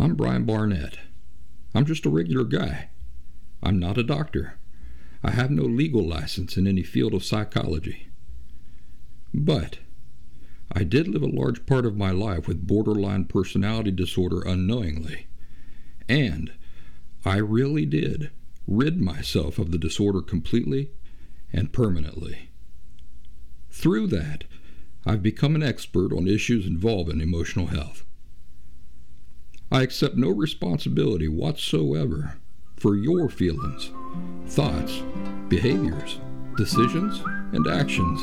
I'm Brian Barnett. I'm just a regular guy. I'm not a doctor. I have no legal license in any field of psychology. But I did live a large part of my life with borderline personality disorder unknowingly. And I really did rid myself of the disorder completely and permanently. Through that, I've become an expert on issues involving emotional health. I accept no responsibility whatsoever for your feelings, thoughts, behaviors, decisions, and actions,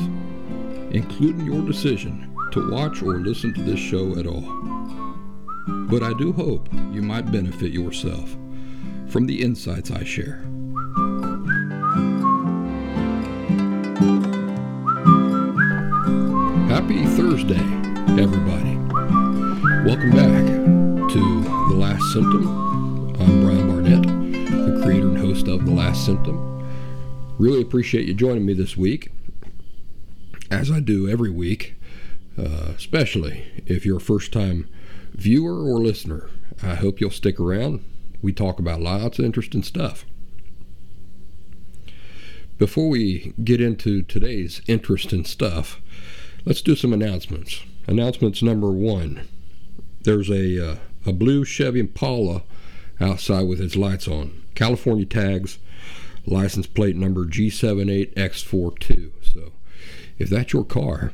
including your decision to watch or listen to this show at all. But I do hope you might benefit yourself from the insights I share. Happy Thursday, everybody. Welcome back to The Last Symptom. I'm Brian Barnett, the creator and host of The Last Symptom. Really appreciate you joining me this week, as I do every week, uh, especially if you're a first time viewer or listener. I hope you'll stick around. We talk about lots of interesting stuff. Before we get into today's interesting stuff, let's do some announcements. Announcements number one there's a, uh, a blue Chevy Impala outside with its lights on, California tags, license plate number G78X42. So if that's your car,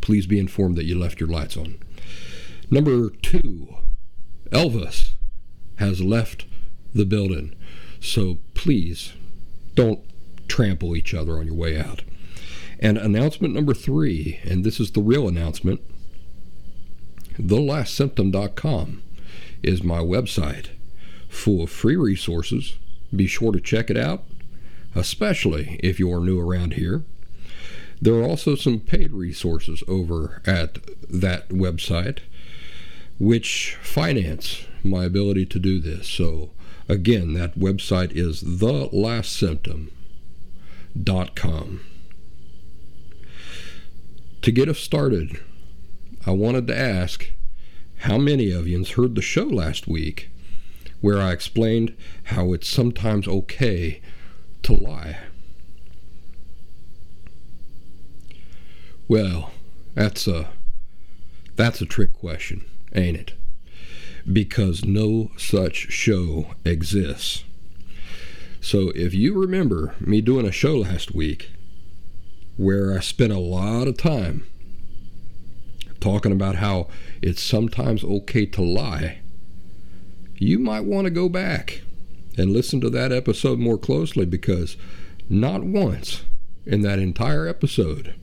please be informed that you left your lights on. Number two, Elvis has left the building. So please don't trample each other on your way out. And announcement number three, and this is the real announcement thelastsymptom.com is my website full of free resources. Be sure to check it out, especially if you're new around here. There are also some paid resources over at that website which finance my ability to do this. So, again, that website is thelastsymptom.com. To get us started, I wanted to ask how many of you heard the show last week where I explained how it's sometimes okay to lie. Well, that's a that's a trick question, ain't it? Because no such show exists. So if you remember me doing a show last week where I spent a lot of time talking about how it's sometimes okay to lie, you might want to go back and listen to that episode more closely because not once in that entire episode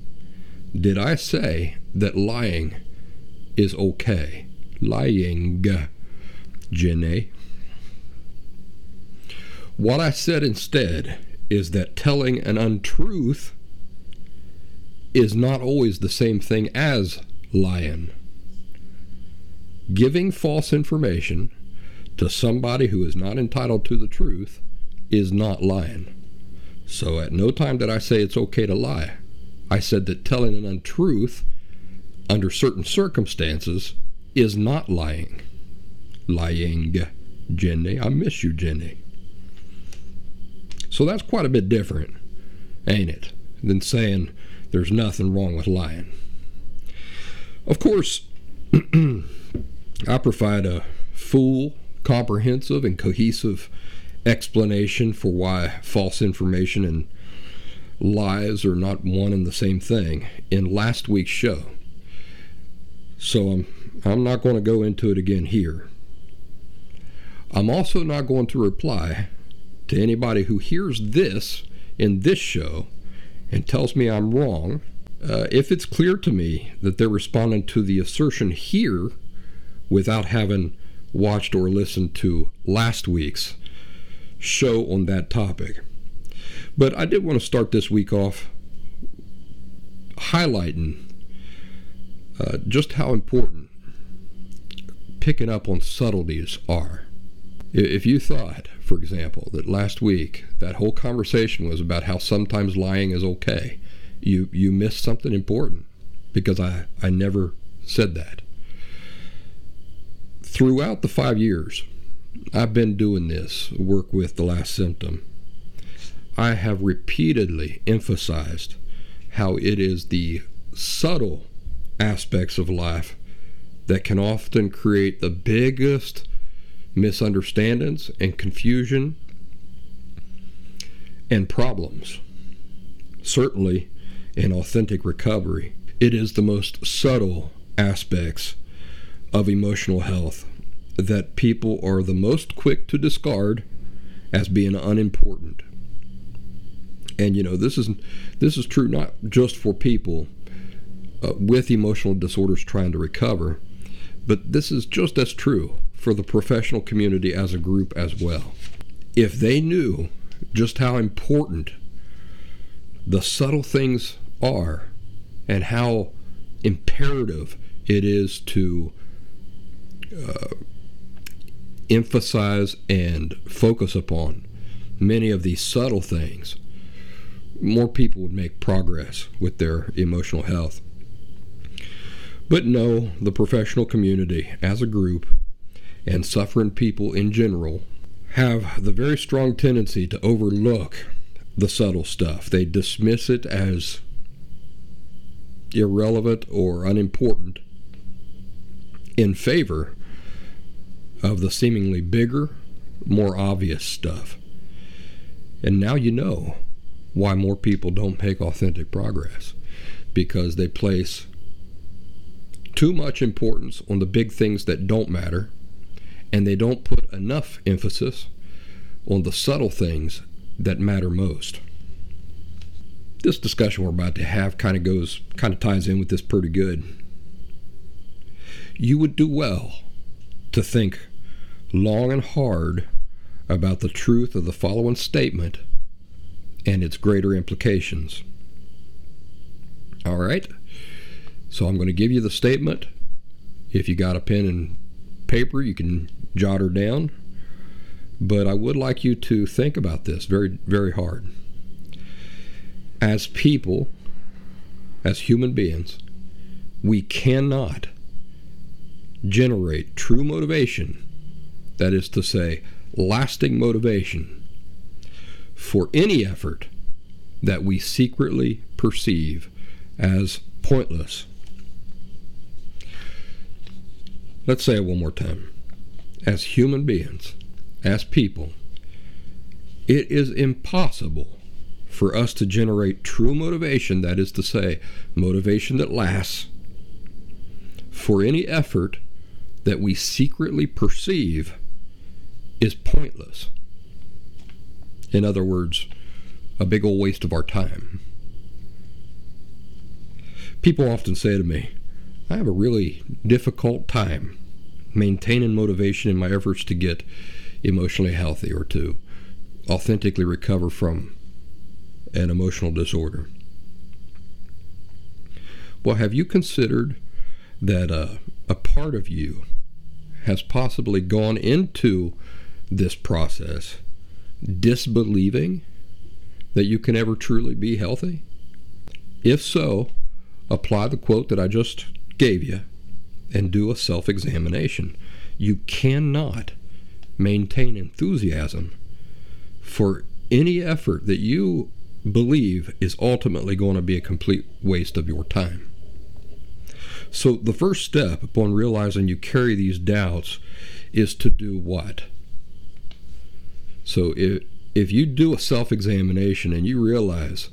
did I say that lying is okay. Lying, Jenny. What I said instead is that telling an untruth is not always the same thing as lying. Giving false information to somebody who is not entitled to the truth is not lying. So at no time did I say it's okay to lie. I said that telling an untruth under certain circumstances is not lying. Lying, Jenny. I miss you, Jenny. So that's quite a bit different, ain't it, than saying there's nothing wrong with lying. Of course, I provide a full, comprehensive, and cohesive explanation for why false information and lies are not one and the same thing in last week's show. So I'm, I'm not going to go into it again here. I'm also not going to reply to anybody who hears this in this show and tells me I'm wrong. Uh, if it's clear to me that they're responding to the assertion here without having watched or listened to last week's show on that topic. But I did want to start this week off highlighting uh, just how important picking up on subtleties are. If you thought, for example, that last week that whole conversation was about how sometimes lying is okay, you you missed something important because I, I never said that. throughout the five years I've been doing this work with the last symptom, I have repeatedly emphasized how it is the subtle aspects of life that can often create the biggest misunderstandings and confusion and problems. Certainly, in authentic recovery, it is the most subtle aspects of emotional health that people are the most quick to discard as being unimportant. And you know, this is this is true not just for people uh, with emotional disorders trying to recover, but this is just as true for the professional community as a group as well. If they knew just how important the subtle things are and how imperative it is to uh, emphasize and focus upon many of these subtle things, more people would make progress with their emotional health. But no, the professional community as a group and suffering people in general have the very strong tendency to overlook the subtle stuff. They dismiss it as irrelevant or unimportant in favor of the seemingly bigger, more obvious stuff. And now you know why more people don't make authentic progress because they place too much importance on the big things that don't matter and they don't put enough emphasis on the subtle things that matter most. This discussion we're about to have kind of goes, kind of ties in with this pretty good. You would do well to think long and hard about the truth of the following statement and its greater implications. All right? So I'm going to give you the statement. If you got a pen and paper, you can jot her down. But I would like you to think about this very, very hard. As people, as human beings, we cannot generate true motivation that is to say, lasting motivation for any effort that we secretly perceive as pointless. Let's say it one more time. As human beings, as people, it is impossible for us to generate true motivation, that is to say, motivation that lasts, for any effort that we secretly perceive is pointless. In other words, a big old waste of our time. People often say to me, I have a really difficult time maintaining motivation in my efforts to get emotionally healthy or to authentically recover from an emotional disorder. Well, have you considered that uh, a part of you has possibly gone into this process disbelieving that you can ever truly be healthy? If so, apply the quote that I just gave you and do a self examination. You cannot maintain enthusiasm for any effort that you believe is ultimately going to be a complete waste of your time. So, the first step upon realizing you carry these doubts is to do what? So if if you do a self examination and you realize,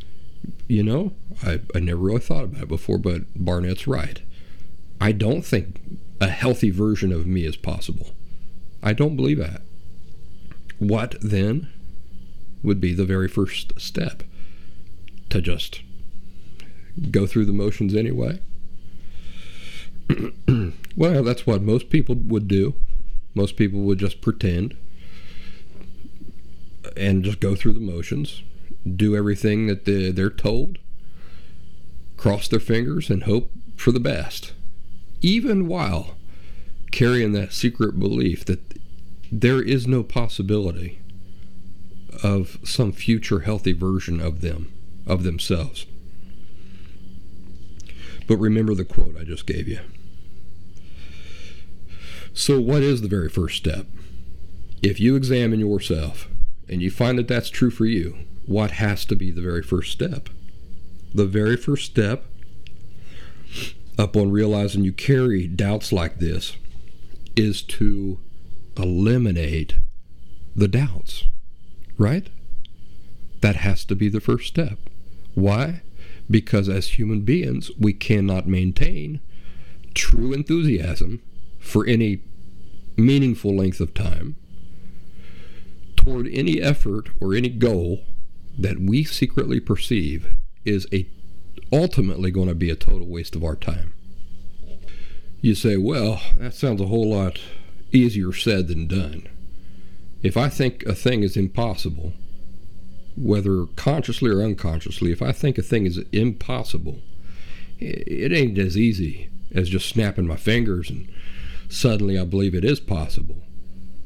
you know, I, I never really thought about it before, but Barnett's right. I don't think a healthy version of me is possible. I don't believe that. What then would be the very first step? To just go through the motions anyway? well, that's what most people would do. Most people would just pretend and just go through the motions, do everything that they're told, cross their fingers, and hope for the best, even while carrying that secret belief that there is no possibility of some future healthy version of them, of themselves. But remember the quote I just gave you. So, what is the very first step? If you examine yourself and you find that that's true for you, what has to be the very first step? The very first step, upon realizing you carry doubts like this, is to eliminate the doubts, right? That has to be the first step. Why? Because as human beings, we cannot maintain true enthusiasm for any meaningful length of time toward any effort or any goal that we secretly perceive is a ultimately going to be a total waste of our time. You say, well, that sounds a whole lot easier said than done. If I think a thing is impossible, whether consciously or unconsciously, if I think a thing is impossible, it ain't as easy as just snapping my fingers and suddenly I believe it is possible.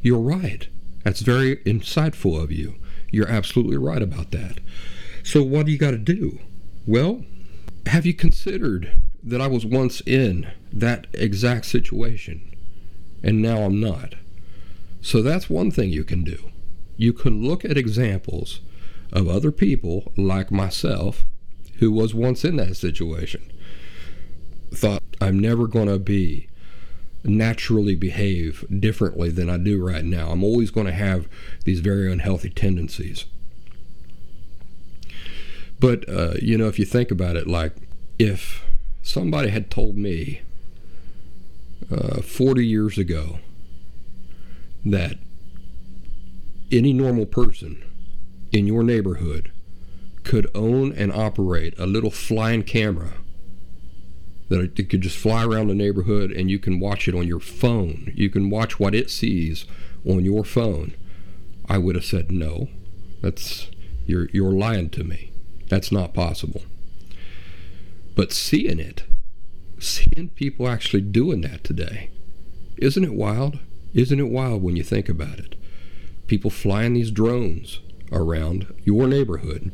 You're right. That's very insightful of you. You're absolutely right about that. So, what do you got to do? Well, have you considered that I was once in that exact situation and now I'm not? So, that's one thing you can do. You can look at examples of other people like myself who was once in that situation. Thought, I'm never going to be naturally behave differently than I do right now. I'm always going to have these very unhealthy tendencies. But, uh, you know, if you think about it, like if somebody had told me uh, 40 years ago that any normal person in your neighborhood could own and operate a little flying camera that it could just fly around the neighborhood and you can watch it on your phone. You can watch what it sees on your phone. I would have said no. That's you're you're lying to me. That's not possible. But seeing it, seeing people actually doing that today, isn't it wild? Isn't it wild when you think about it? People flying these drones around your neighborhood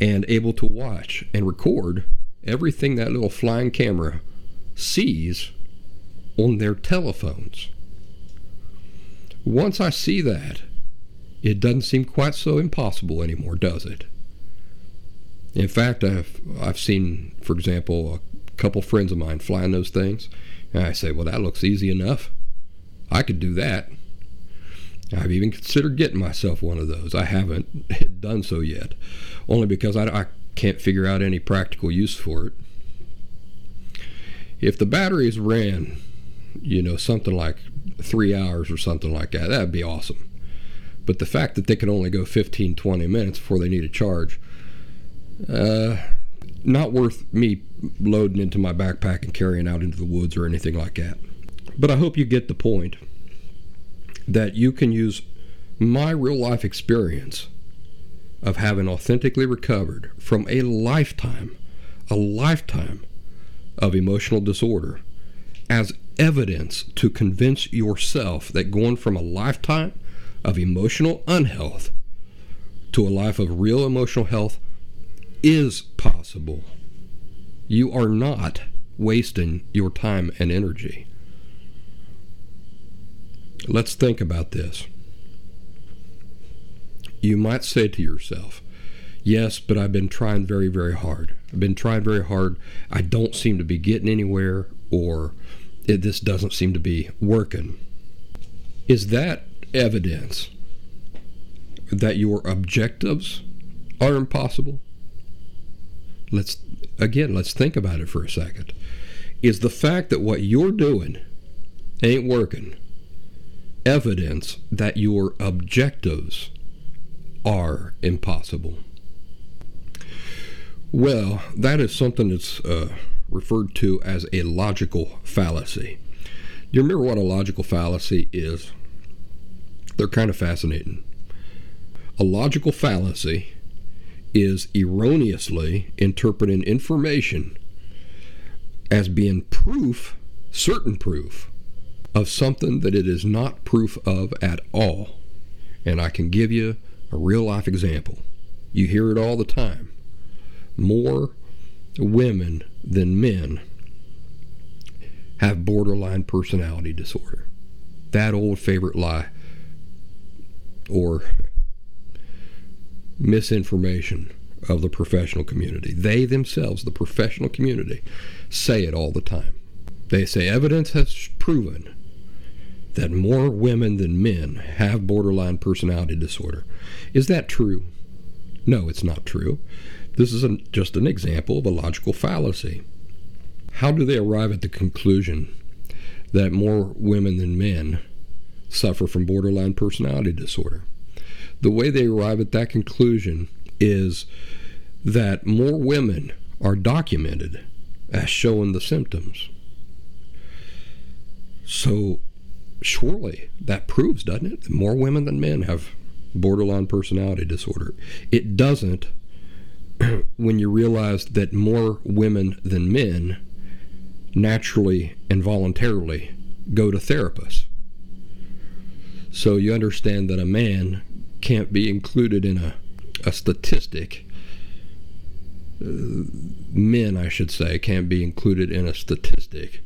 and able to watch and record everything that little flying camera sees on their telephones. Once I see that, it doesn't seem quite so impossible anymore, does it? In fact, I've I've seen, for example, a couple friends of mine flying those things, and I say, "Well, that looks easy enough. I could do that." I've even considered getting myself one of those. I haven't done so yet, only because I, I can't figure out any practical use for it. If the batteries ran, you know, something like three hours or something like that, that'd be awesome. But the fact that they can only go 15, 20 minutes before they need a charge, uh, not worth me loading into my backpack and carrying out into the woods or anything like that. But I hope you get the point that you can use my real life experience of having authentically recovered from a lifetime, a lifetime of emotional disorder as evidence to convince yourself that going from a lifetime of emotional unhealth to a life of real emotional health is possible. You are not wasting your time and energy. Let's think about this you might say to yourself, Yes, but I've been trying very, very hard. I've been trying very hard. I don't seem to be getting anywhere, or it, this doesn't seem to be working. Is that evidence that your objectives are impossible? Let's again, let's think about it for a second. Is the fact that what you're doing ain't working evidence that your objectives are impossible. Well, that is something that's uh, referred to as a logical fallacy. You remember what a logical fallacy is? They're kind of fascinating. A logical fallacy is erroneously interpreting information as being proof, certain proof, of something that it is not proof of at all. And I can give you a real life example. You hear it all the time. More women than men have borderline personality disorder. That old favorite lie or misinformation of the professional community. They themselves, the professional community, say it all the time. They say evidence has proven that more women than men have borderline personality disorder. Is that true? No, it's not true. This is an, just an example of a logical fallacy. How do they arrive at the conclusion that more women than men suffer from borderline personality disorder? The way they arrive at that conclusion is that more women are documented as showing the symptoms. So, surely that proves, doesn't it, more women than men have borderline personality disorder. It doesn't when you realize that more women than men naturally and voluntarily go to therapists. So you understand that a man can't be included in a, a statistic. Uh, men, I should say, can't be included in a statistic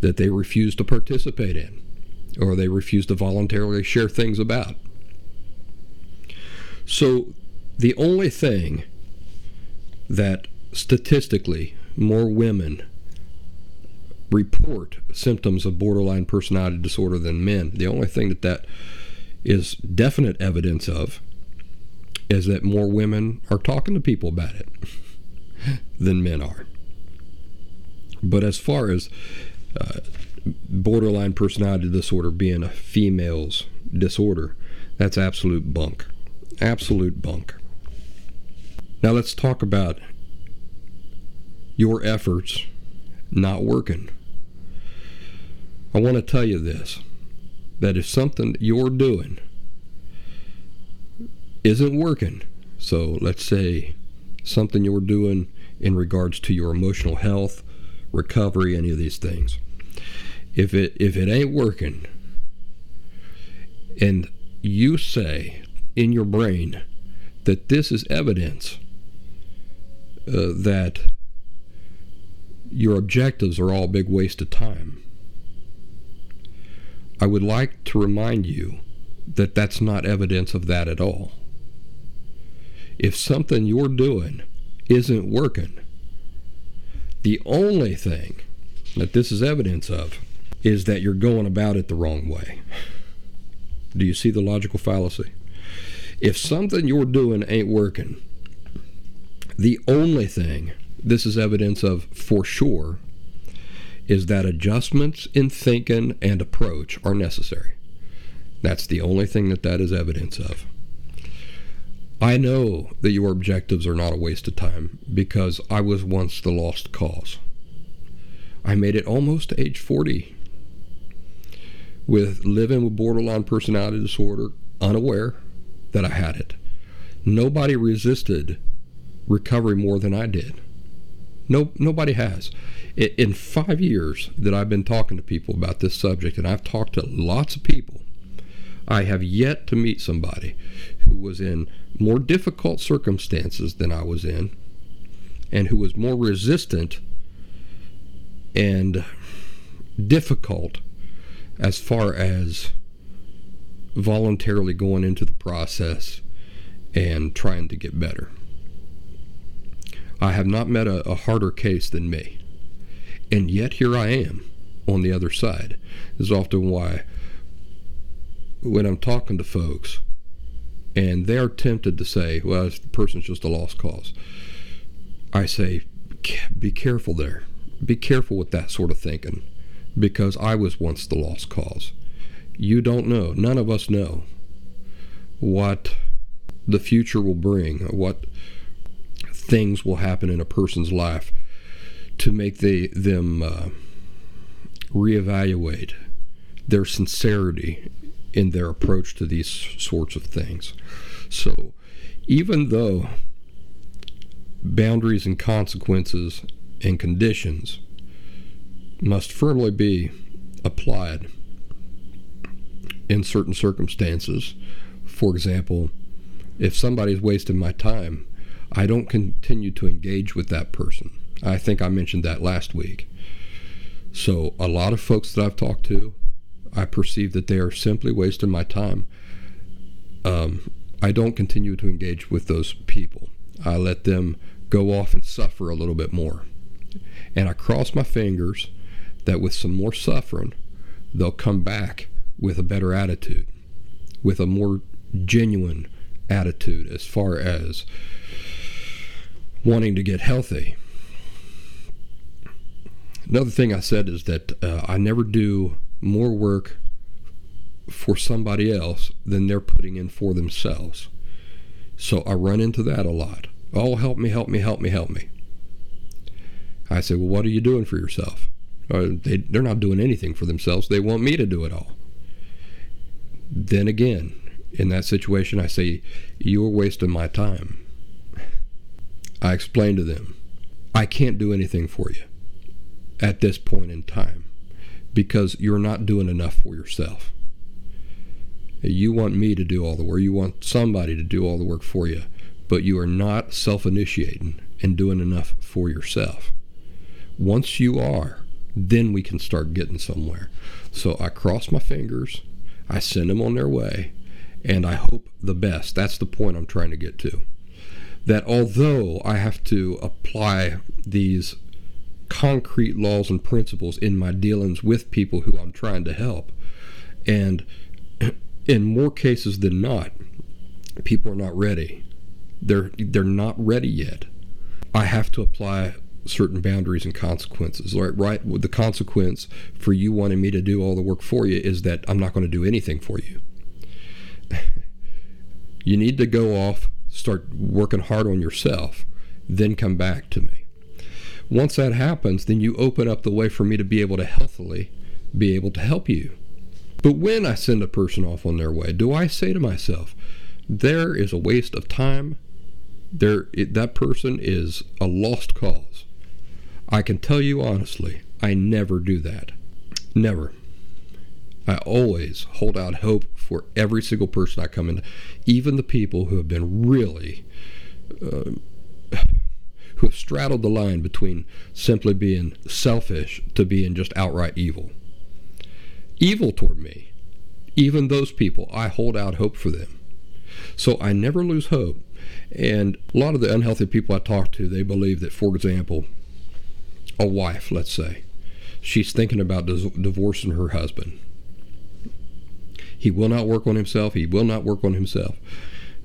that they refuse to participate in or they refuse to voluntarily share things about. So the only thing that statistically more women report symptoms of borderline personality disorder than men, the only thing that that is definite evidence of is that more women are talking to people about it than men are. But as far as uh, borderline personality disorder being a female's disorder, that's absolute bunk absolute bunk. Now let's talk about your efforts not working. I want to tell you this that if something you're doing isn't working, so let's say something you're doing in regards to your emotional health, recovery, any of these things. If it if it ain't working and you say in your brain that this is evidence uh, that your objectives are all a big waste of time. I would like to remind you that that's not evidence of that at all. If something you're doing isn't working, the only thing that this is evidence of is that you're going about it the wrong way. Do you see the logical fallacy? If something you're doing ain't working, the only thing this is evidence of for sure is that adjustments in thinking and approach are necessary. That's the only thing that that is evidence of. I know that your objectives are not a waste of time because I was once the lost cause. I made it almost to age 40 with living with borderline personality disorder, unaware, that I had it. Nobody resisted recovery more than I did. No, nobody has. In five years that I've been talking to people about this subject, and I've talked to lots of people, I have yet to meet somebody who was in more difficult circumstances than I was in, and who was more resistant and difficult as far as voluntarily going into the process and trying to get better. I have not met a, a, harder case than me. And yet here I am on the other side. This is often why when I'm talking to folks and they're tempted to say, well, the person's just a lost cause, I say, be careful there. Be careful with that sort of thinking because I was once the lost cause you don't know. None of us know what the future will bring, what things will happen in a person's life to make they, them uh, reevaluate their sincerity in their approach to these sorts of things. So, even though boundaries and consequences and conditions must firmly be applied in certain circumstances. For example, if somebody's wasting my time, I don't continue to engage with that person. I think I mentioned that last week. So, a lot of folks that I've talked to, I perceive that they are simply wasting my time. Um, I don't continue to engage with those people. I let them go off and suffer a little bit more. And I cross my fingers that with some more suffering, they'll come back with a better attitude, with a more genuine attitude as far as wanting to get healthy. Another thing I said is that uh, I never do more work for somebody else than they're putting in for themselves. So I run into that a lot. Oh, help me, help me, help me, help me. I say, well, what are you doing for yourself? They, they're not doing anything for themselves. They want me to do it all. Then again, in that situation, I say, you're wasting my time. I explain to them, I can't do anything for you at this point in time because you're not doing enough for yourself. You want me to do all the work, you want somebody to do all the work for you, but you are not self initiating and doing enough for yourself. Once you are, then we can start getting somewhere. So I cross my fingers, I send them on their way, and I hope the best. That's the point I'm trying to get to. That although I have to apply these concrete laws and principles in my dealings with people who I'm trying to help, and in more cases than not, people are not ready. They're they're not ready yet. I have to apply certain boundaries and consequences. Right, right. The consequence for you wanting me to do all the work for you is that I'm not going to do anything for you. you need to go off, start working hard on yourself, then come back to me. Once that happens, then you open up the way for me to be able to healthily be able to help you. But when I send a person off on their way, do I say to myself, there is a waste of time? There, it, that person is a lost cause. I can tell you honestly, I never do that. Never. I always hold out hope for every single person I come in, even the people who have been really, uh, who have straddled the line between simply being selfish to being just outright evil. Evil toward me. Even those people, I hold out hope for them. So I never lose hope. And a lot of the unhealthy people I talk to, they believe that, for example, a wife, let's say, she's thinking about divorcing her husband. He will not work on himself. He will not work on himself.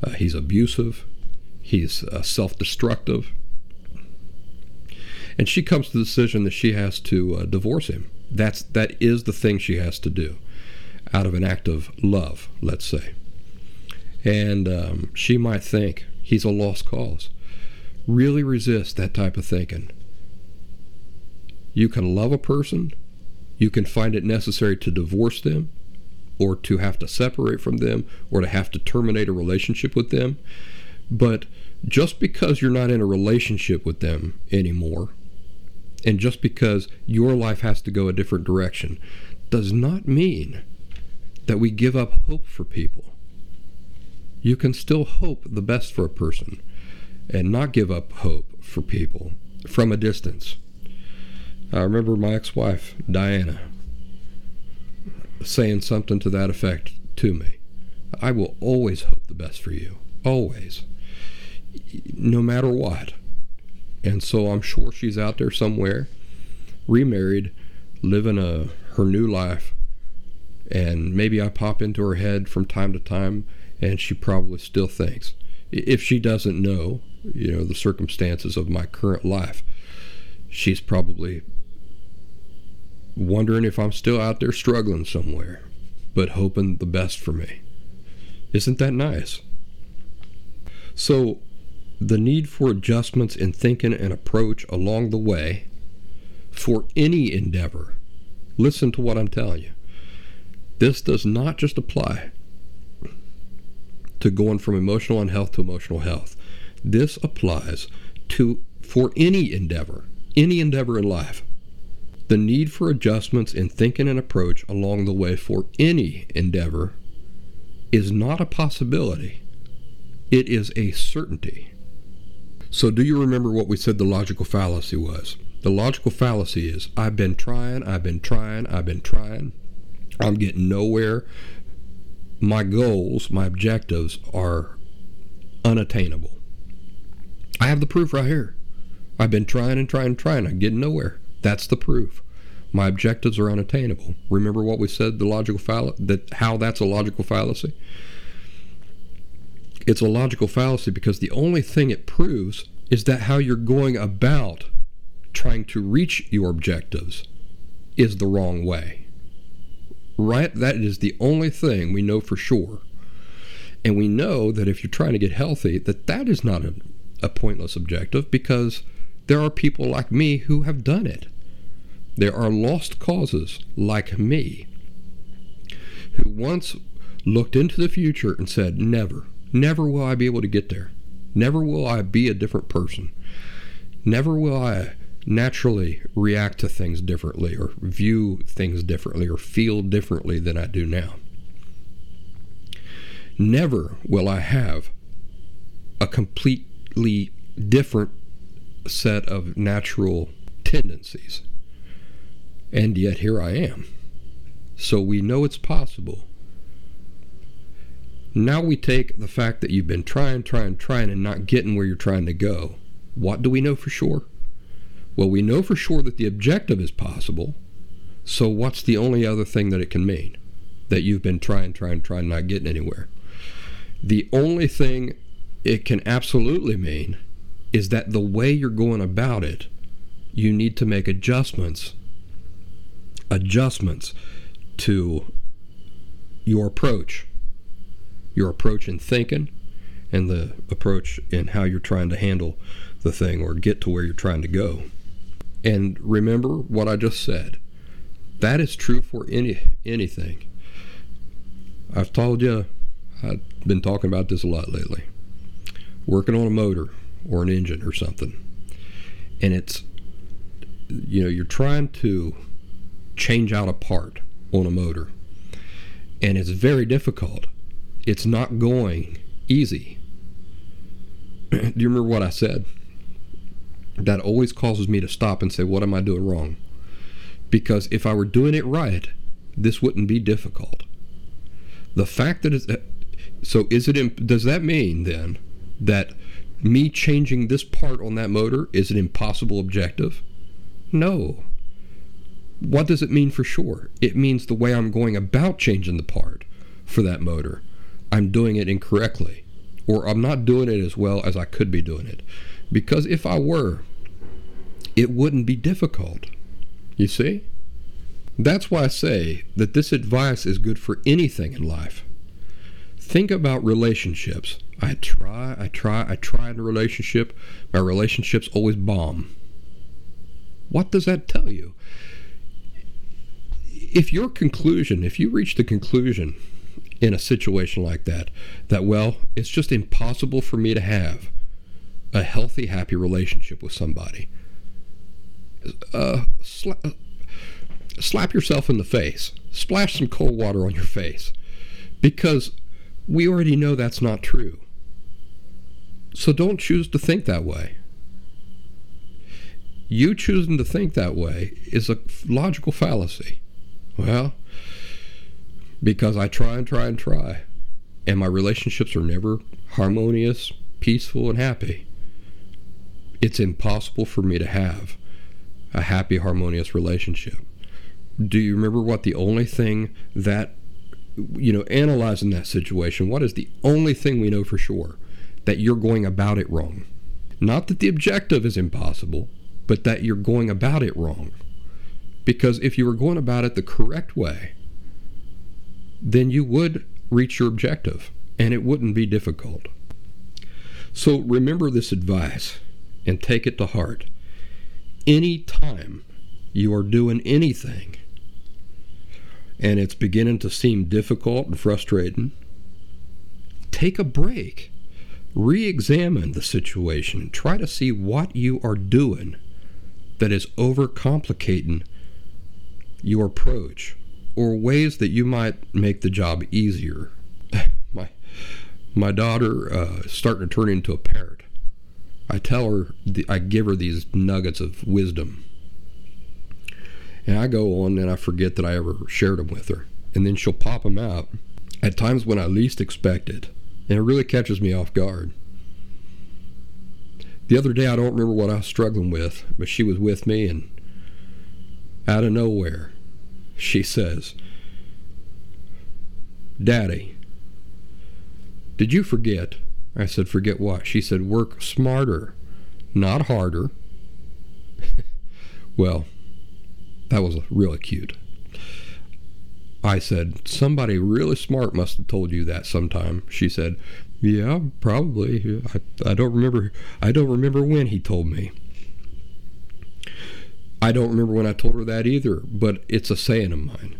Uh, he's abusive. He's uh, self destructive. And she comes to the decision that she has to uh, divorce him. That's, that is the thing she has to do out of an act of love, let's say. And um, she might think he's a lost cause. Really resist that type of thinking. You can love a person, you can find it necessary to divorce them, or to have to separate from them, or to have to terminate a relationship with them. But just because you're not in a relationship with them anymore, and just because your life has to go a different direction, does not mean that we give up hope for people. You can still hope the best for a person and not give up hope for people from a distance. I remember my ex wife, Diana, saying something to that effect to me. I will always hope the best for you. Always. No matter what. And so I'm sure she's out there somewhere, remarried, living a her new life. And maybe I pop into her head from time to time, and she probably still thinks, if she doesn't know, you know, the circumstances of my current life, she's probably wondering if I'm still out there struggling somewhere, but hoping the best for me. Isn't that nice? So, the need for adjustments in thinking and approach along the way for any endeavor. Listen to what I'm telling you. This does not just apply to going from emotional unhealth to emotional health. This applies to for any endeavor, any endeavor in life. The need for adjustments in thinking and approach along the way for any endeavor is not a possibility, it is a certainty. So, do you remember what we said the logical fallacy was? The logical fallacy is I've been trying, I've been trying, I've been trying. I'm getting nowhere. My goals, my objectives are unattainable. I have the proof right here. I've been trying and trying and trying. I'm getting nowhere. That's the proof. My objectives are unattainable. Remember what we said the logical fall- that how that's a logical fallacy? It's a logical fallacy because the only thing it proves is that how you're going about trying to reach your objectives is the wrong way. Right? That is the only thing we know for sure. And we know that if you're trying to get healthy, that that is not a, a pointless objective because there are people like me who have done it. There are lost causes like me who once looked into the future and said, Never, never will I be able to get there. Never will I be a different person. Never will I naturally react to things differently or view things differently or feel differently than I do now. Never will I have a completely different set of natural tendencies. And yet here I am. So we know it's possible. Now we take the fact that you've been trying, trying, trying, and not getting where you're trying to go. What do we know for sure? Well, we know for sure that the objective is possible. So what's the only other thing that it can mean? That you've been trying, trying, trying, not getting anywhere. The only thing it can absolutely mean is that the way you're going about it, you need to make adjustments. Adjustments to your approach, your approach in thinking, and the approach in how you're trying to handle the thing or get to where you're trying to go. And remember what I just said. That is true for any anything. I've told you, I've been talking about this a lot lately. Working on a motor or an engine or something, and it's you know you're trying to change out a part on a motor, and it's very difficult. It's not going easy. Do you remember what I said? that always causes me to stop and say, What am I doing wrong? Because if I were doing it right, this wouldn't be difficult. The fact that it's uh, so is it does that mean then that me changing this part on that motor is an impossible objective? No. What does it mean for sure? It means the way I'm going about changing the part for that motor. I'm doing it incorrectly, or I'm not doing it as well as I could be doing it. Because if I were, it wouldn't be difficult. You see? That's why I say that this advice is good for anything in life. Think about relationships. I try, I try, I try in a relationship. My relationships always bomb. What does that tell you? If your conclusion, if you reach the conclusion in a situation like that, that, well, it's just impossible for me to have a healthy, happy relationship with somebody, uh, sla- uh, slap yourself in the face, splash some cold water on your face, because we already know that's not true. So don't choose to think that way. You choosing to think that way is a logical fallacy. Well, because I try and try and try, and my relationships are never harmonious, peaceful, and happy it's impossible for me to have a happy, harmonious relationship. Do you remember what the only thing that, you know, analyzing that situation, what is the only thing we know for sure? That you're going about it wrong. Not that the objective is impossible, but that you're going about it wrong. Because if you were going about it the correct way, then you would reach your objective and it wouldn't be difficult. So remember this advice and take it to heart. Any time you are doing anything and it's beginning to seem difficult and frustrating, take a break. Re examine the situation. Try to see what you are doing that is overcomplicating your approach or ways that you might make the job easier. my, my daughter uh, starting to turn into a parrot I tell her, I give her these nuggets of wisdom And I go on and I forget that I ever shared them with her. And then she'll pop them out at times when I least expect it. And it really catches me off guard. The other day, I don't remember what I was struggling with, but she was with me, and out of nowhere, she says, Daddy, did you forget? I said, Forget what? She said, Work smarter, not harder. well, that was really cute. I said, Somebody really smart must have told you that sometime. She said, Yeah, probably. I, I don't remember I don't remember when he told me. I don't remember when I told her that either, but it's a saying of mine.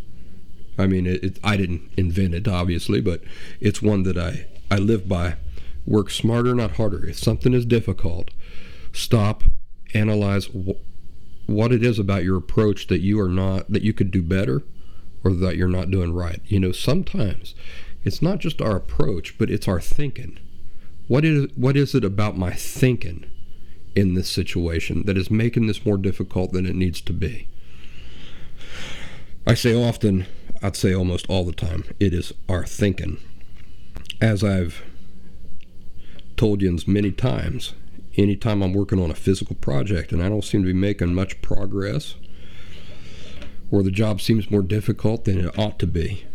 I mean, it, it, I didn't invent it, obviously, but it's one that I, I live by. Work smarter, not harder. If something is difficult, stop, analyze wh- what it is about your approach that you are not, that you could do better, or that you're not doing right. You know, sometimes it's not just our approach, but it's our thinking. What is what is it about my thinking in this situation that is making this more difficult than it needs to be? I say often, I'd say almost all the time, it is our thinking. As I've told you many times, anytime I'm working on a physical project and I don't seem to be making much progress, or the job seems more difficult than it ought to be.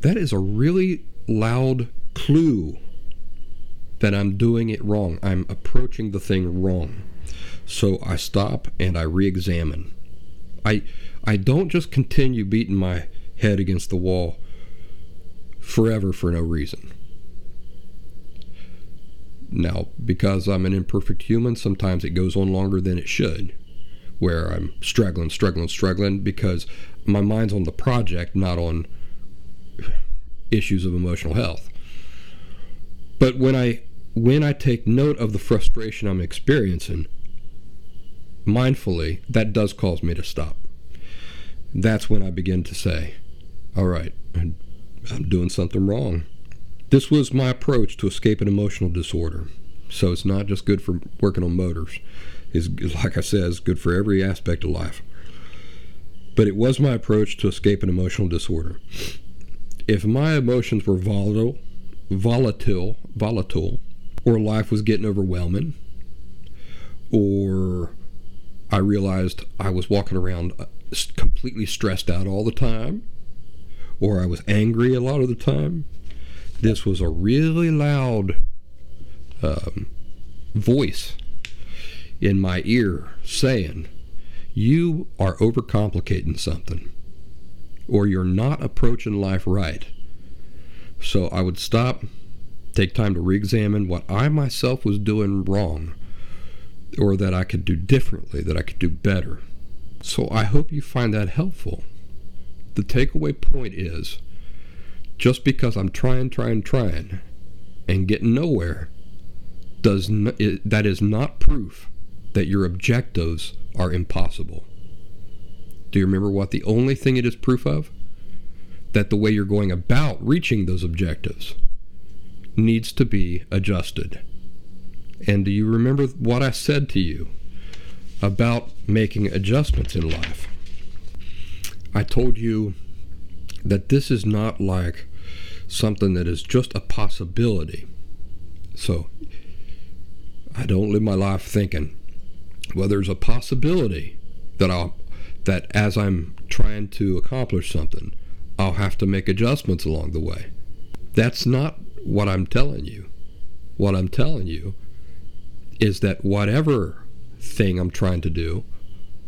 That is a really loud clue that I'm doing it wrong. I'm approaching the thing wrong. So I stop and I re examine. I, I don't just continue beating my head against the wall forever for no reason. Now, because I'm an imperfect human, sometimes it goes on longer than it should where I'm struggling, struggling, struggling because my mind's on the project, not on issues of emotional health. But when I when I take note of the frustration I'm experiencing mindfully, that does cause me to stop. That's when I begin to say, all right, I'm doing something wrong. This was my approach to escape an emotional disorder. So it's not just good for working on motors is, like I said, is good for every aspect of life. But it was my approach to escape an emotional disorder. If my emotions were volatile, volatile, volatile, or life was getting overwhelming, or I realized I was walking around uh, completely stressed out all the time, or I was angry a lot of the time, this was a really loud um, voice in my ear saying, You are overcomplicating something, or you're not approaching life right. So I would stop, take time to re examine what I myself was doing wrong, or that I could do differently, that I could do better. So I hope you find that helpful. The takeaway point is just because I'm trying, trying, trying, and getting nowhere, does n- it, that is not proof that your objectives are impossible. Do you remember what the only thing it is proof of? That the way you're going about reaching those objectives needs to be adjusted. And do you remember what I said to you about making adjustments in life? I told you that this is not like something that is just a possibility. So I don't live my life thinking, well, there's a possibility that I'll that as I'm trying to accomplish something, I'll have to make adjustments along the way. That's not what I'm telling you. What I'm telling you is that whatever thing I'm trying to do,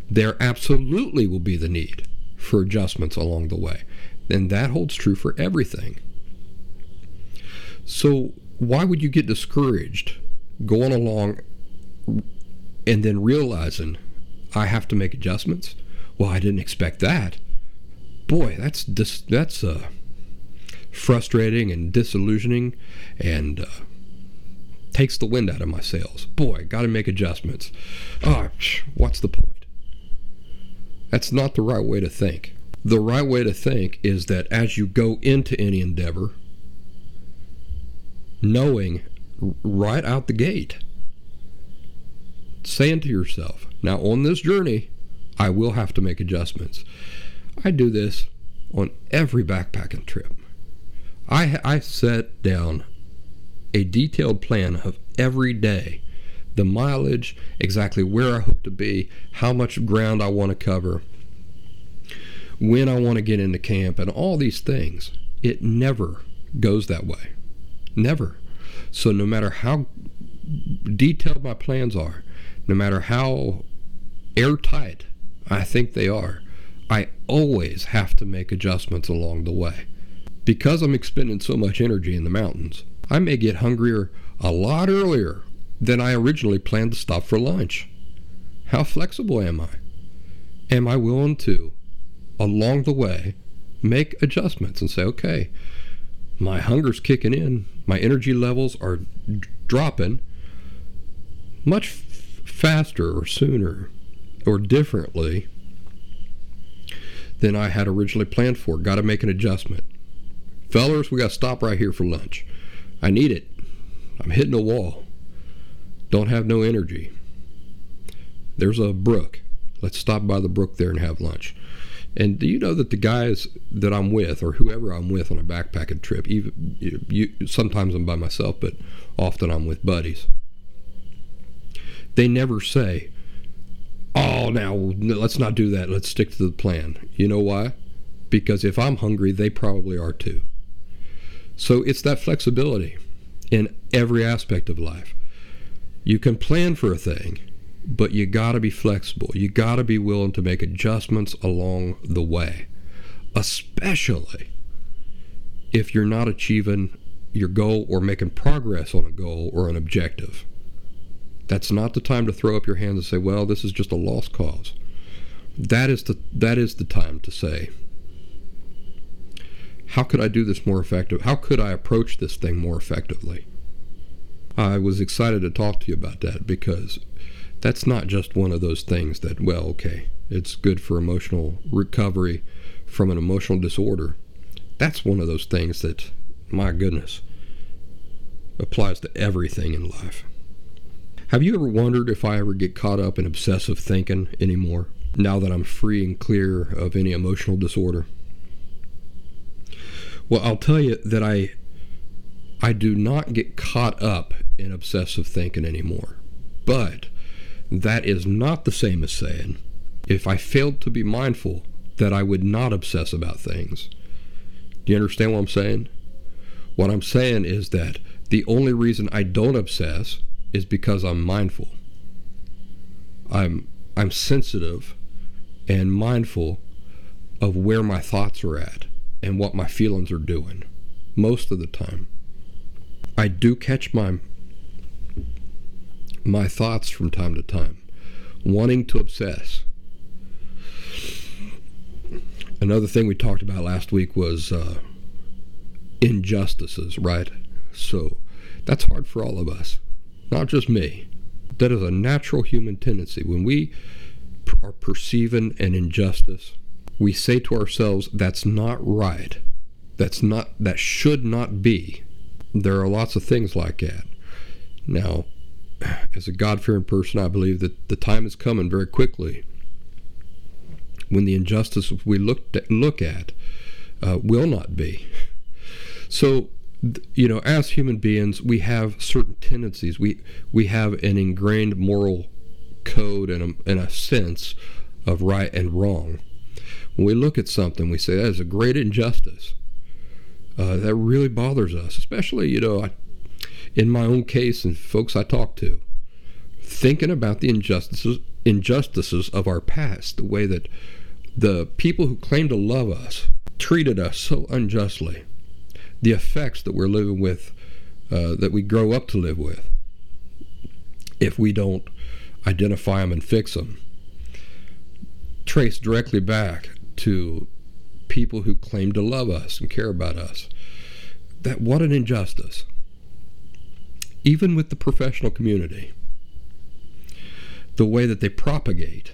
there absolutely will be the need for adjustments along the way. And that holds true for everything. So, why would you get discouraged going along and then realizing I have to make adjustments. Well, I didn't expect that. Boy, that's dis- that's uh, frustrating and disillusioning, and uh, takes the wind out of my sails. Boy, got to make adjustments. Oh, what's the point? That's not the right way to think. The right way to think is that as you go into any endeavor, knowing right out the gate saying to yourself, now on this journey, I will have to make adjustments. I do this on every backpacking trip. I, I set down a detailed plan of every day the mileage, exactly where I hope to be, how much ground I want to cover, when I want to get into camp, and all these things. It never goes that way. Never. So, no matter how detailed my plans are, no matter how airtight I think they are, I always have to make adjustments along the way. Because I'm expending so much energy in the mountains, I may get hungrier a lot earlier than I originally planned to stop for lunch. How flexible am I? Am I willing to, along the way, make adjustments and say, okay, my hunger's kicking in, my energy levels are dropping much f- faster or sooner or differently than I had originally planned for. Got to make an adjustment. Fellers, we got to stop right here for lunch. I need it. I'm hitting a wall. Don't have no energy. There's a brook. Let's stop by the brook there and have lunch. And do you know that the guys that I'm with, or whoever I'm with on a backpacking trip, even you, sometimes I'm by myself, but often I'm with buddies. They never say, "Oh, now let's not do that. Let's stick to the plan." You know why? Because if I'm hungry, they probably are too. So it's that flexibility in every aspect of life. You can plan for a thing, but you got to be flexible. You got to be willing to make adjustments along the way, especially if you're not achieving your goal or making progress on a goal or an objective. That's not the time to throw up your hands and say, "Well, this is just a lost cause." That is the that is the time to say, "How could I do this more effective? How could I approach this thing more effectively?" I was excited to talk to you about that because that's not just one of those things that, well, okay, it's good for emotional recovery from an emotional disorder. That's one of those things that, my goodness, applies to everything in life. Have you ever wondered if I ever get caught up in obsessive thinking anymore, now that I'm free and clear of any emotional disorder? Well, I'll tell you that I I do not get caught up in obsessive thinking anymore. But that is not the same as saying, if I failed to be mindful, that I would not obsess about things. Do you understand what I'm saying? What I'm saying is that the only reason I don't obsess is because I'm mindful. I'm I'm sensitive and mindful of where my thoughts are at and what my feelings are doing most of the time. I do catch my my thoughts from time to time, wanting to obsess. Another thing we talked about last week was uh, injustices, right? So that's hard for all of us, not just me. That is a natural human tendency. When we are perceiving an injustice, we say to ourselves, that's not right. That's not, that should not be. There are lots of things like that. Now, as a God fearing person, I believe that the time is coming very quickly when the injustice we look at, look at uh, will not be. So, you know, as human beings, we have certain tendencies. We we have an ingrained moral code and a, and a sense of right and wrong. When we look at something, we say that is a great injustice. Uh, that really bothers us, especially you know I in my own case and folks I talk to, thinking about the injustices injustices of our past, the way that the people who claim to love us treated us so unjustly, the effects that we're living with, uh, that we grow up to live with, if we don't identify them and fix them, trace directly back to people who claim to love us and care about us. That what an injustice even with the professional community, the way that they propagate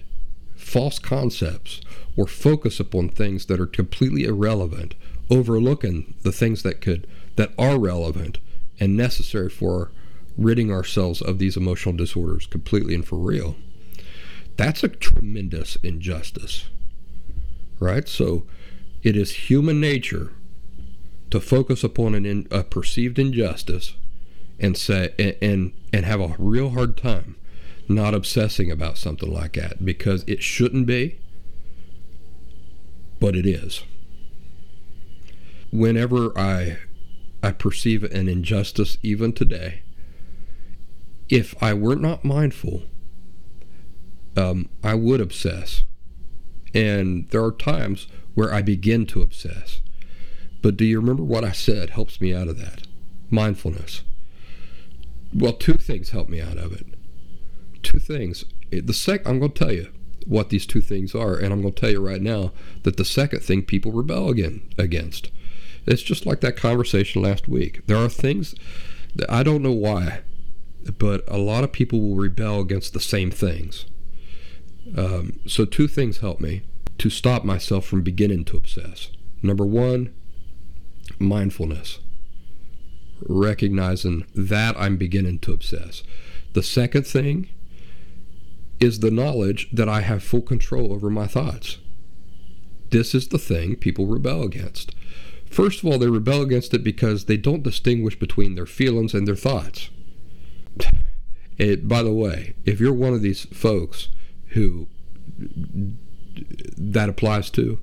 false concepts or focus upon things that are completely irrelevant, overlooking the things that could that are relevant and necessary for ridding ourselves of these emotional disorders completely and for real. That's a tremendous injustice. Right? So it is human nature to focus upon an in, a perceived injustice and say and, and and have a real hard time not obsessing about something like that because it shouldn't be but it is whenever i i perceive an injustice even today if i were not mindful um, i would obsess and there are times where i begin to obsess but do you remember what i said helps me out of that mindfulness well, two things help me out of it. Two things. The sec I'm going to tell you what these two things are, and I'm going to tell you right now that the second thing people rebel again against. It's just like that conversation last week. There are things that I don't know why, but a lot of people will rebel against the same things. Um, so two things help me to stop myself from beginning to obsess. Number one, mindfulness recognizing that I'm beginning to obsess. The second thing is the knowledge that I have full control over my thoughts. This is the thing people rebel against. First of all, they rebel against it because they don't distinguish between their feelings and their thoughts. It, by the way, if you're one of these folks who that applies to,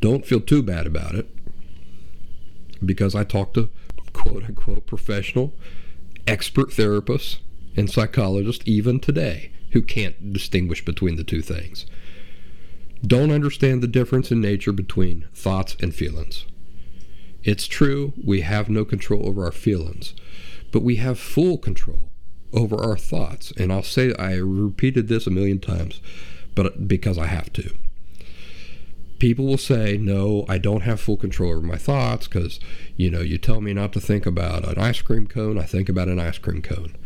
don't feel too bad about it because I talk to quote unquote professional expert therapists and psychologists even today who can't distinguish between the two things. Don't understand the difference in nature between thoughts and feelings. It's true, we have no control over our feelings, but we have full control over our thoughts. And I'll say I repeated this a million times, but because I have to people will say, no, I don't have full control over my thoughts because, you know, you tell me not to think about an ice cream cone, I think about an ice cream cone.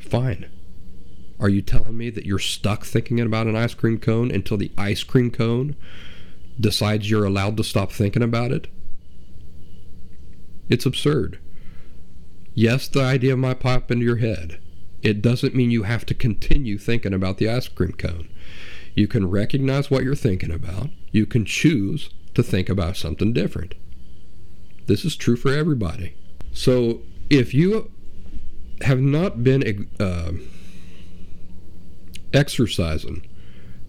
Fine. Are you telling me that you're stuck thinking about an ice cream cone until the ice cream cone decides you're allowed to stop thinking about it? It's absurd. Yes, the idea might pop into your head. It doesn't mean you have to continue thinking about the ice cream cone. You can recognize what you're thinking about. You can choose to think about something different. This is true for everybody. So if you have not been uh, exercising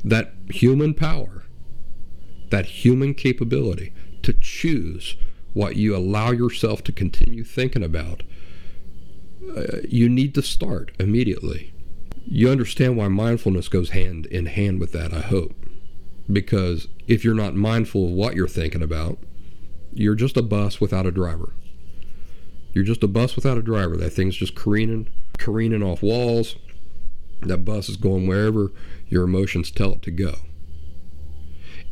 that human power, that human capability to choose what you allow yourself to continue thinking about, uh, you need to start immediately you understand why mindfulness goes hand in hand with that, I hope. Because if you're not mindful of what you're thinking about, you're just a bus without a driver. You're just a bus without a driver. That thing's just careening, careening off walls. That bus is going wherever your emotions tell it to go.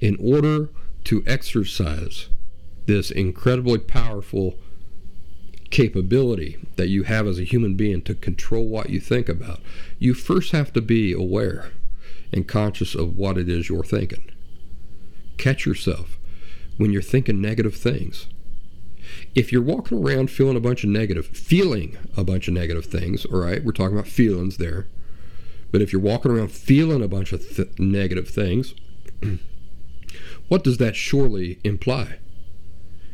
In order to exercise this incredibly powerful capability that you have as a human being to control what you think about, you first have to be aware and conscious of what it is you're thinking. Catch yourself when you're thinking negative things. If you're walking around feeling a bunch of negative, feeling a bunch of negative things, all right, we're talking about feelings there. But if you're walking around feeling a bunch of th- negative things, what does that surely imply?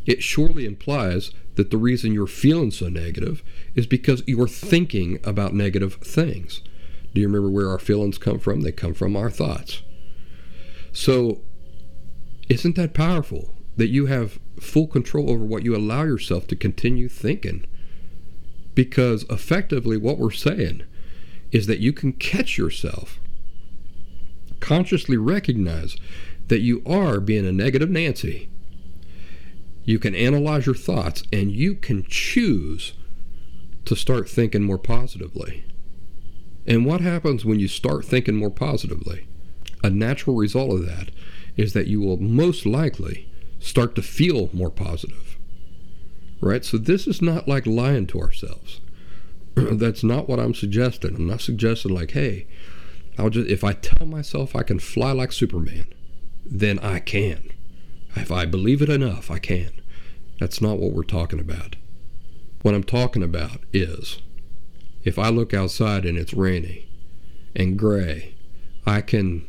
It surely implies that the reason you're feeling so negative is because you're thinking about negative things. Do you remember where our feelings come from? They come from our thoughts. So, isn't that powerful that you have full control over what you allow yourself to continue thinking? Because effectively, what we're saying is that you can catch yourself, consciously recognize that you are being a negative Nancy you can analyze your thoughts and you can choose to start thinking more positively. And what happens when you start thinking more positively? A natural result of that is that you will most likely start to feel more positive. Right? So this is not like lying to ourselves. That's not what I'm suggesting. I'm not suggesting like, hey, I'll just if I tell myself I can fly like Superman, then I can. If I believe it enough, I can. That's not what we're talking about. What I'm talking about is if I look outside and it's rainy and gray I can,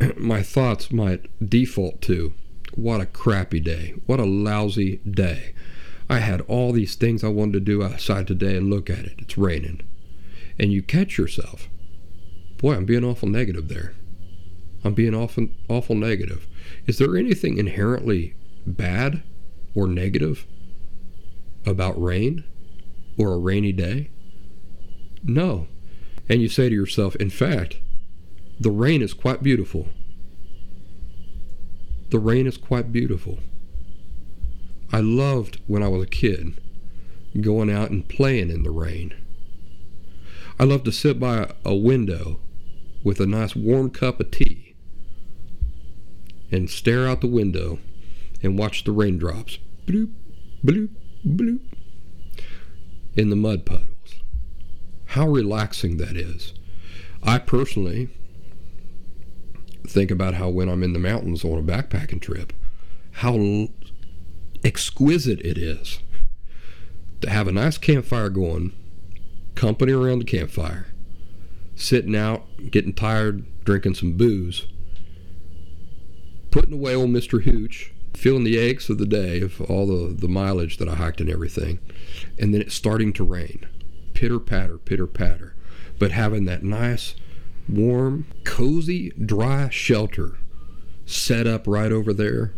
my thoughts might default to, what a crappy day. What a lousy day. I had all these things I wanted to do outside today and look at it. It's raining. And you catch yourself. Boy, I'm being awful negative there. I'm being awful, awful negative. Is there anything inherently bad or negative about rain or a rainy day? No. And you say to yourself, in fact, the rain is quite beautiful. The rain is quite beautiful. I loved when I was a kid going out and playing in the rain. I loved to sit by a window with a nice warm cup of tea and stare out the window and watch the raindrops bloop, bloop, bloop in the mud puddles. How relaxing that is. I personally think about how when I'm in the mountains on a backpacking trip, how exquisite it is to have a nice campfire going, company around the campfire, sitting out, getting tired, drinking some booze, putting away old Mr. Hooch, feeling the aches of the day of all the, the mileage that I hiked and everything, and then it's starting to rain. Pitter patter, pitter patter. But having that nice, warm, cozy, dry shelter set up right over there,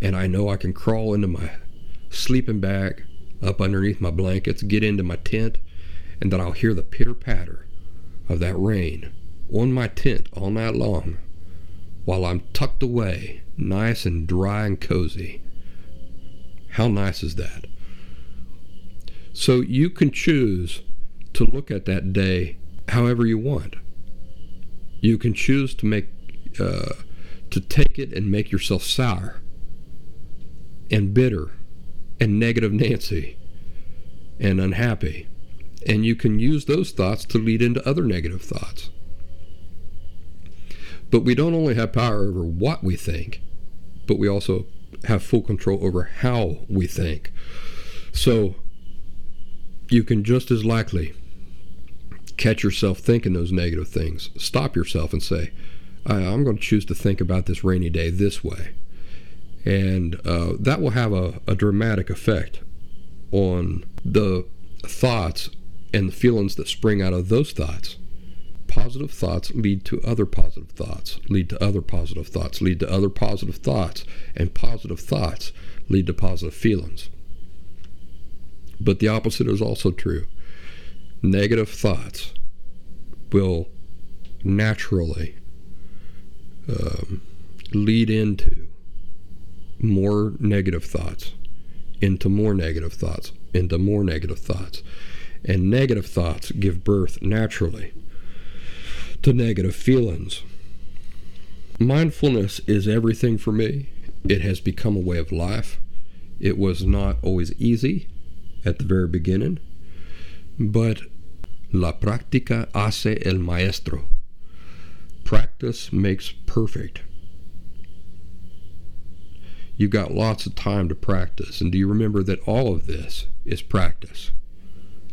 and I know I can crawl into my sleeping bag up underneath my blankets, get into my tent, and that I'll hear the pitter patter of that rain on my tent all night long while I'm tucked away, nice and dry and cozy. How nice is that? So you can choose to look at that day however you want. You can choose to make uh, to take it and make yourself sour and bitter and negative Nancy and unhappy. And you can use those thoughts to lead into other negative thoughts. But we don't only have power over what we think, but we also have full control over how we think. So you can just as likely catch yourself thinking those negative things. Stop yourself and say, I'm going to choose to think about this rainy day this way. And uh, that will have a, a dramatic effect on the thoughts and the feelings that spring out of those thoughts positive thoughts lead to other positive thoughts, lead to other positive thoughts, lead to other positive thoughts, and positive thoughts lead to positive feelings. But the opposite is also true. Negative thoughts will naturally um, lead into more negative thoughts, into more negative thoughts, into more negative thoughts. And negative thoughts give birth naturally to negative feelings. Mindfulness is everything for me. It has become a way of life. It was not always easy at the very beginning, but la práctica hace el maestro. Practice makes perfect. You've got lots of time to practice, and do you remember that all of this is practice?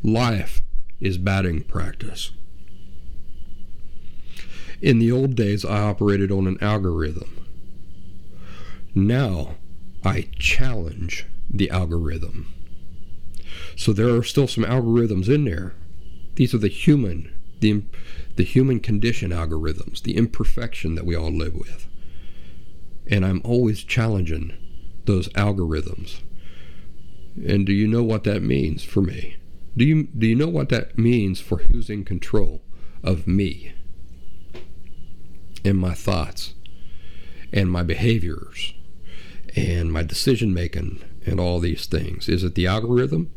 Life is batting practice. In the old days, I operated on an algorithm. Now, I challenge the algorithm. So there are still some algorithms in there. These are the human, the, the human condition algorithms, the imperfection that we all live with. And I'm always challenging those algorithms. And do you know what that means for me? Do you, do you know what that means for who's in control of me? In my thoughts and my behaviors and my decision making and all these things? Is it the algorithm?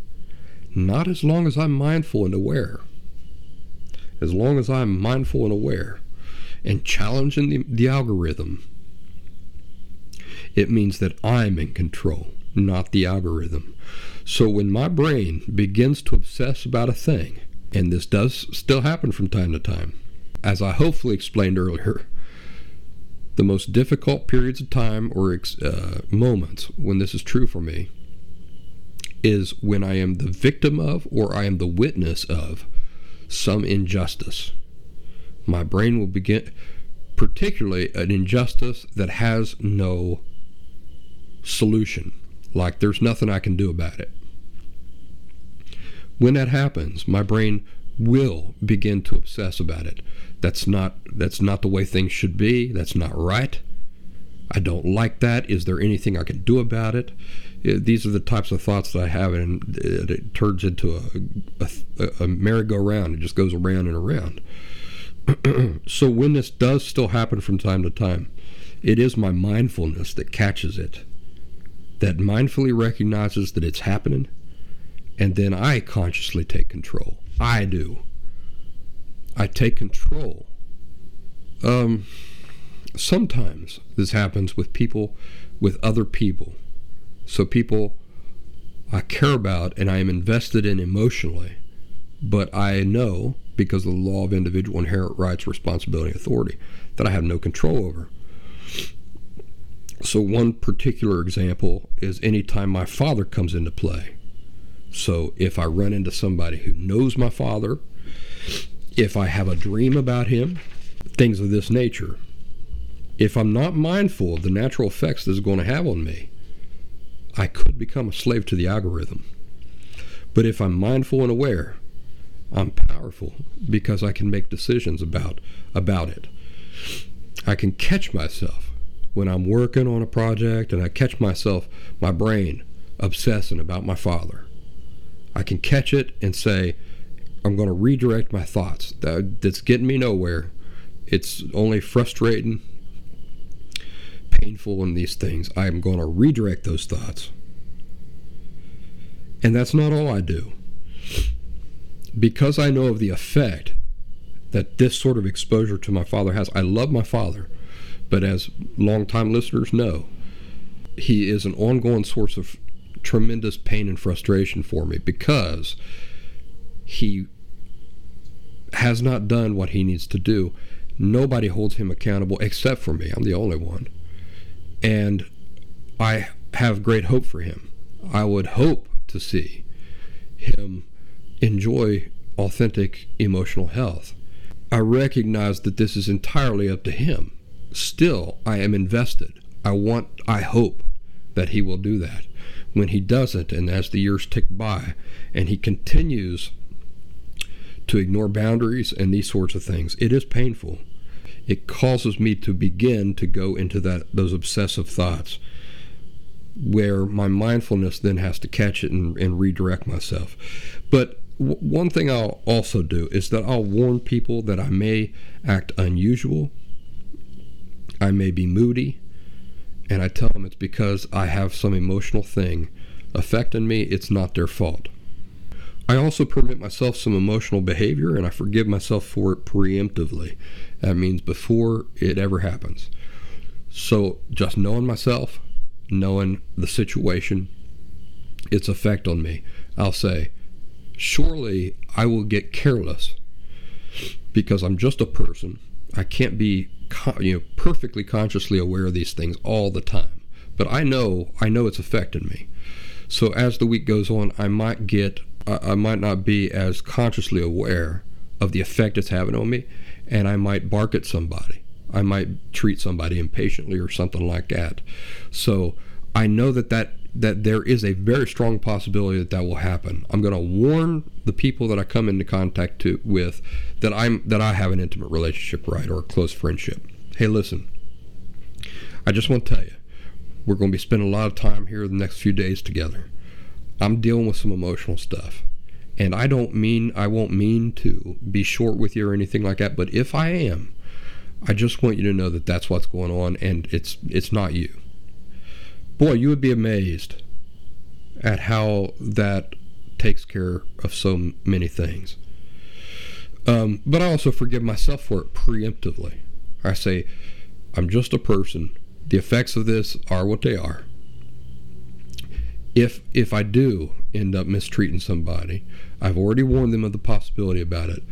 Not as long as I'm mindful and aware. As long as I'm mindful and aware and challenging the, the algorithm, it means that I'm in control, not the algorithm. So when my brain begins to obsess about a thing, and this does still happen from time to time, as I hopefully explained earlier, the most difficult periods of time or uh, moments when this is true for me is when I am the victim of or I am the witness of some injustice, my brain will begin, particularly an injustice that has no solution, like there's nothing I can do about it. When that happens, my brain will begin to obsess about it. That's not that's not the way things should be. That's not right. I don't like that. Is there anything I can do about it? Uh, these are the types of thoughts that I have, and uh, it, it turns into a, a, a merry-go-round. It just goes around and around. so when this does still happen from time to time, it is my mindfulness that catches it, that mindfully recognizes that it's happening, and then I consciously take control. I do. I take control. Um, sometimes this happens with people, with other people. So people I care about and I am invested in emotionally, but I know because of the law of individual inherent rights, responsibility, authority that I have no control over. So one particular example is anytime my father comes into play. So if I run into somebody who knows my father, if I have a dream about him, things of this nature, if I'm not mindful of the natural effects this is going to have on me, I could become a slave to the algorithm. But if I'm mindful and aware, I'm powerful because I can make decisions about about it. I can catch myself when I'm working on a project and I catch myself, my brain, obsessing about my father. I can catch it and say, I'm going to redirect my thoughts. That, that's getting me nowhere. It's only frustrating, painful in these things. I am going to redirect those thoughts. And that's not all I do. Because I know of the effect that this sort of exposure to my father has, I love my father. But as longtime listeners know, he is an ongoing source of tremendous pain and frustration for me because he has not done what he needs to do. Nobody holds him accountable except for me. I'm the only one. And I have great hope for him. I would hope to see him enjoy authentic emotional health. I recognize that this is entirely up to him. Still, I am invested. I want, I hope that he will do that. When he doesn't, and as the years tick by, and he continues to ignore boundaries and these sorts of things. It is painful. It causes me to begin to go into that those obsessive thoughts where my mindfulness then has to catch it and, and redirect myself. But w- one thing I'll also do is that I'll warn people that I may act unusual, I may be moody, and I tell them it's because I have some emotional thing affecting me. It's not their fault. I also permit myself some emotional behavior and I forgive myself for it preemptively. That means before it ever happens. So just knowing myself, knowing the situation, its effect on me, I'll say, surely I will get careless because I'm just a person. I can't be you know perfectly consciously aware of these things all the time. But I know I know it's affecting me. So as the week goes on, I might get I, might not be as consciously aware of the effect it's having on me, and I might bark at somebody. I might treat somebody impatiently or something like that. So I know that that that there is a very strong possibility that that will happen. I'm going to warn the people that I come into contact to, with that I'm that I have an intimate relationship, right, or a close friendship. Hey, listen. I just want to tell you, we're going to be spending a lot of time here the next few days together. I'm dealing with some emotional stuff. And I don't mean, I won't mean to be short with you or anything like that, but if I am, I just want you to know that that's what's going on and it's it's not you. Boy, you would be amazed at how that takes care of so many things. Um, but I also forgive myself for it preemptively. I say, I'm just a person. The effects of this are what they are if if I do end up mistreating somebody, I've already warned them of the possibility about it.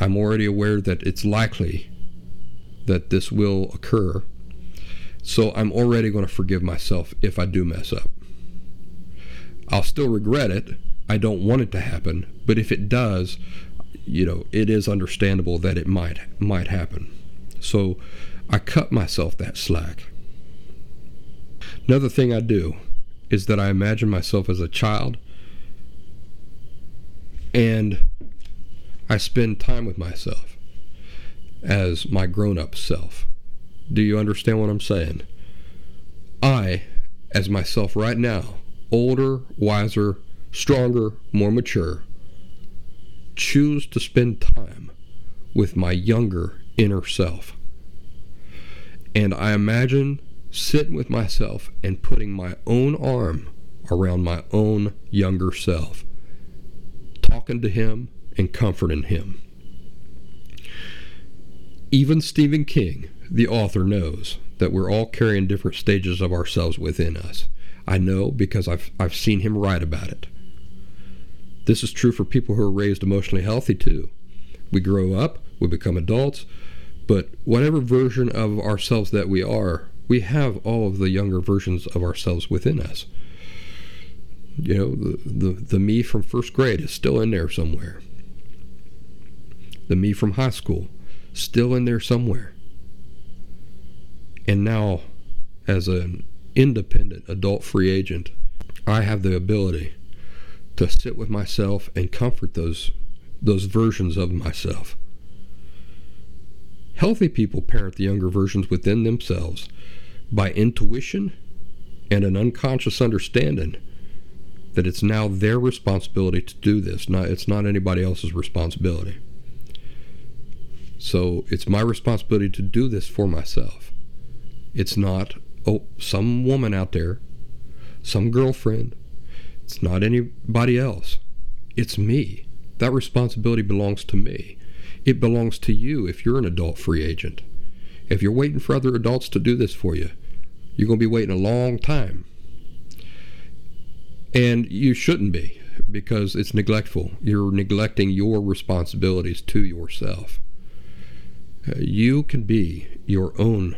I'm already aware that it's likely that this will occur. So I'm already going to forgive myself if I do mess up. I'll still regret it. I don't want it to happen, but if it does, you know, it is understandable that it might might happen. So I cut myself that slack. Another thing I do is that I imagine myself as a child and I spend time with myself as my grown up self. Do you understand what I'm saying? I, as myself right now, older, wiser, stronger, more mature, choose to spend time with my younger inner self. And I imagine sitting with myself and putting my own arm around my own younger self, talking to him and comforting him. Even Stephen King, the author, knows that we're all carrying different stages of ourselves within us. I know because I've, I've seen him write about it. This is true for people who are raised emotionally healthy too. We grow up, we become adults, but whatever version of ourselves that we are, we have all of the younger versions of ourselves within us. You know, the, the, the me from first grade is still in there somewhere. The me from high school, still in there somewhere. And now, as an independent adult free agent, I have the ability to sit with myself and comfort those those versions of myself. Healthy people parent the younger versions within themselves by intuition and an unconscious understanding that it's now their responsibility to do this. Not it's not anybody else's responsibility. So it's my responsibility to do this for myself. It's not oh some woman out there, some girlfriend. It's not anybody else. It's me. That responsibility belongs to me. It belongs to you if you're an adult free agent. If you're waiting for other adults to do this for you, you're going to be waiting a long time. And you shouldn't be because it's neglectful. You're neglecting your responsibilities to yourself. Uh, you can be your own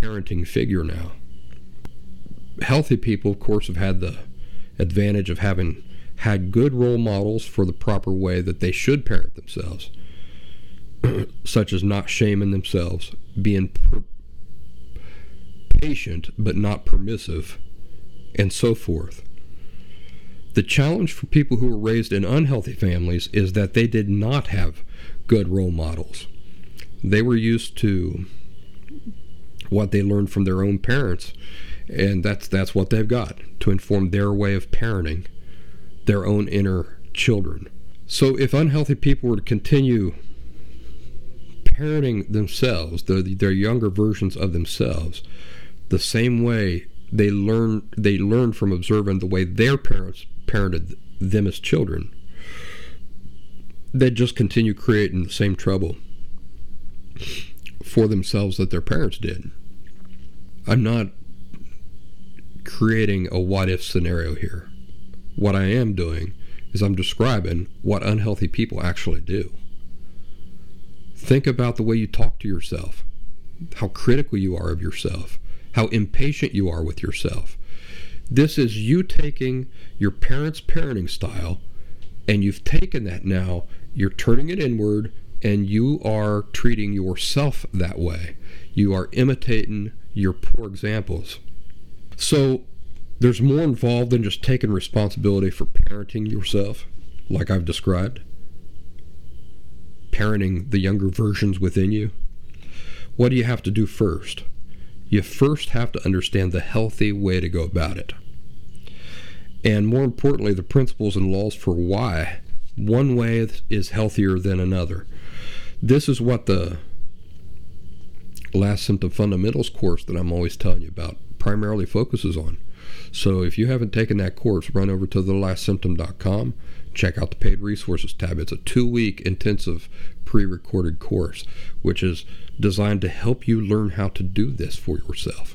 parenting figure now. Healthy people, of course, have had the advantage of having had good role models for the proper way that they should parent themselves, such as not shaming themselves, being per- patient but not permissive, and so forth. The challenge for people who were raised in unhealthy families is that they did not have good role models. They were used to what they learned from their own parents, and that's that's what they've got to inform their way of parenting their own inner children. So if unhealthy people were to continue parenting themselves, their, their younger versions of themselves, the same way they learn they learn from observing the way their parents parented them as children they'd just continue creating the same trouble for themselves that their parents did. I'm not creating a what if scenario here. What i am doing is i'm describing what unhealthy people actually do. Think about the way you talk to yourself how critical you are of yourself how impatient you are with yourself. This is you taking your parents' parenting style and you've taken that now, you're turning it inward, and you are treating yourself that way. You are imitating your poor examples. So there's more involved than just taking responsibility for parenting yourself, like I've described, parenting the younger versions within you. What do you have to do first? you first have to understand the healthy way to go about it. And more importantly, the principles and laws for why one way is healthier than another. This is what the last symptom fundamentals course that I'm always telling you about primarily focuses on. So if you haven't taken that course, run over to thelastsymptom.com, check out the paid resources tab. It's a two week intensive pre recorded course, which is designed to help you learn how to do this for yourself.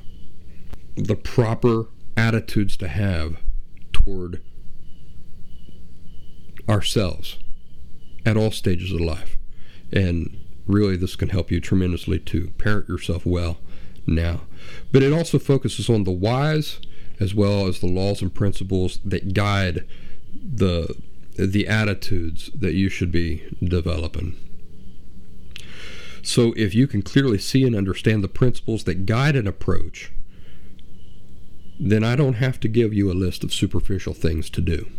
The proper attitudes to have toward ourselves at all stages of life. And really, this can help you tremendously to parent yourself well now. But it also focuses on the whys as well as the laws and principles that guide the the attitudes that you should be developing. So, if you can clearly see and understand the principles that guide an approach, then I don't have to give you a list of superficial things to do.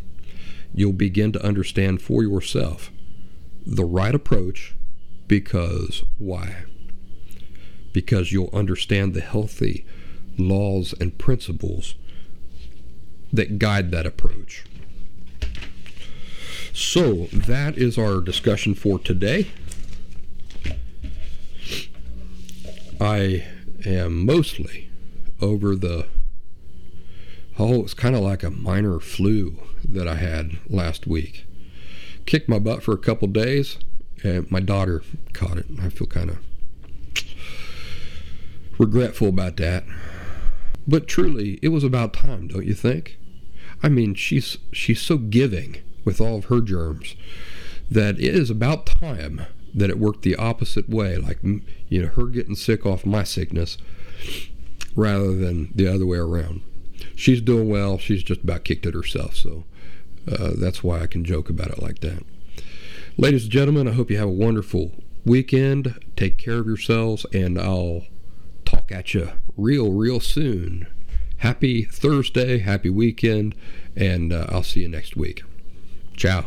You'll begin to understand for yourself the right approach because why? Because you'll understand the healthy laws and principles that guide that approach. So, that is our discussion for today. I am mostly over the oh, it's kind of like a minor flu that I had last week. Kicked my butt for a couple days, and my daughter caught it. I feel kind of regretful about that. But truly, it was about time, don't you think? I mean, she's she's so giving with all of her germs that it is about time that it worked the opposite way, like you know her getting sick off my sickness rather than the other way around. She's doing well. She's just about kicked it herself, so uh, that's why I can joke about it like that. Ladies and gentlemen, I hope you have a wonderful weekend. Take care of yourselves, and I'll talk at you real, real soon. Happy Thursday, happy weekend, and uh, I'll see you next week. Ciao.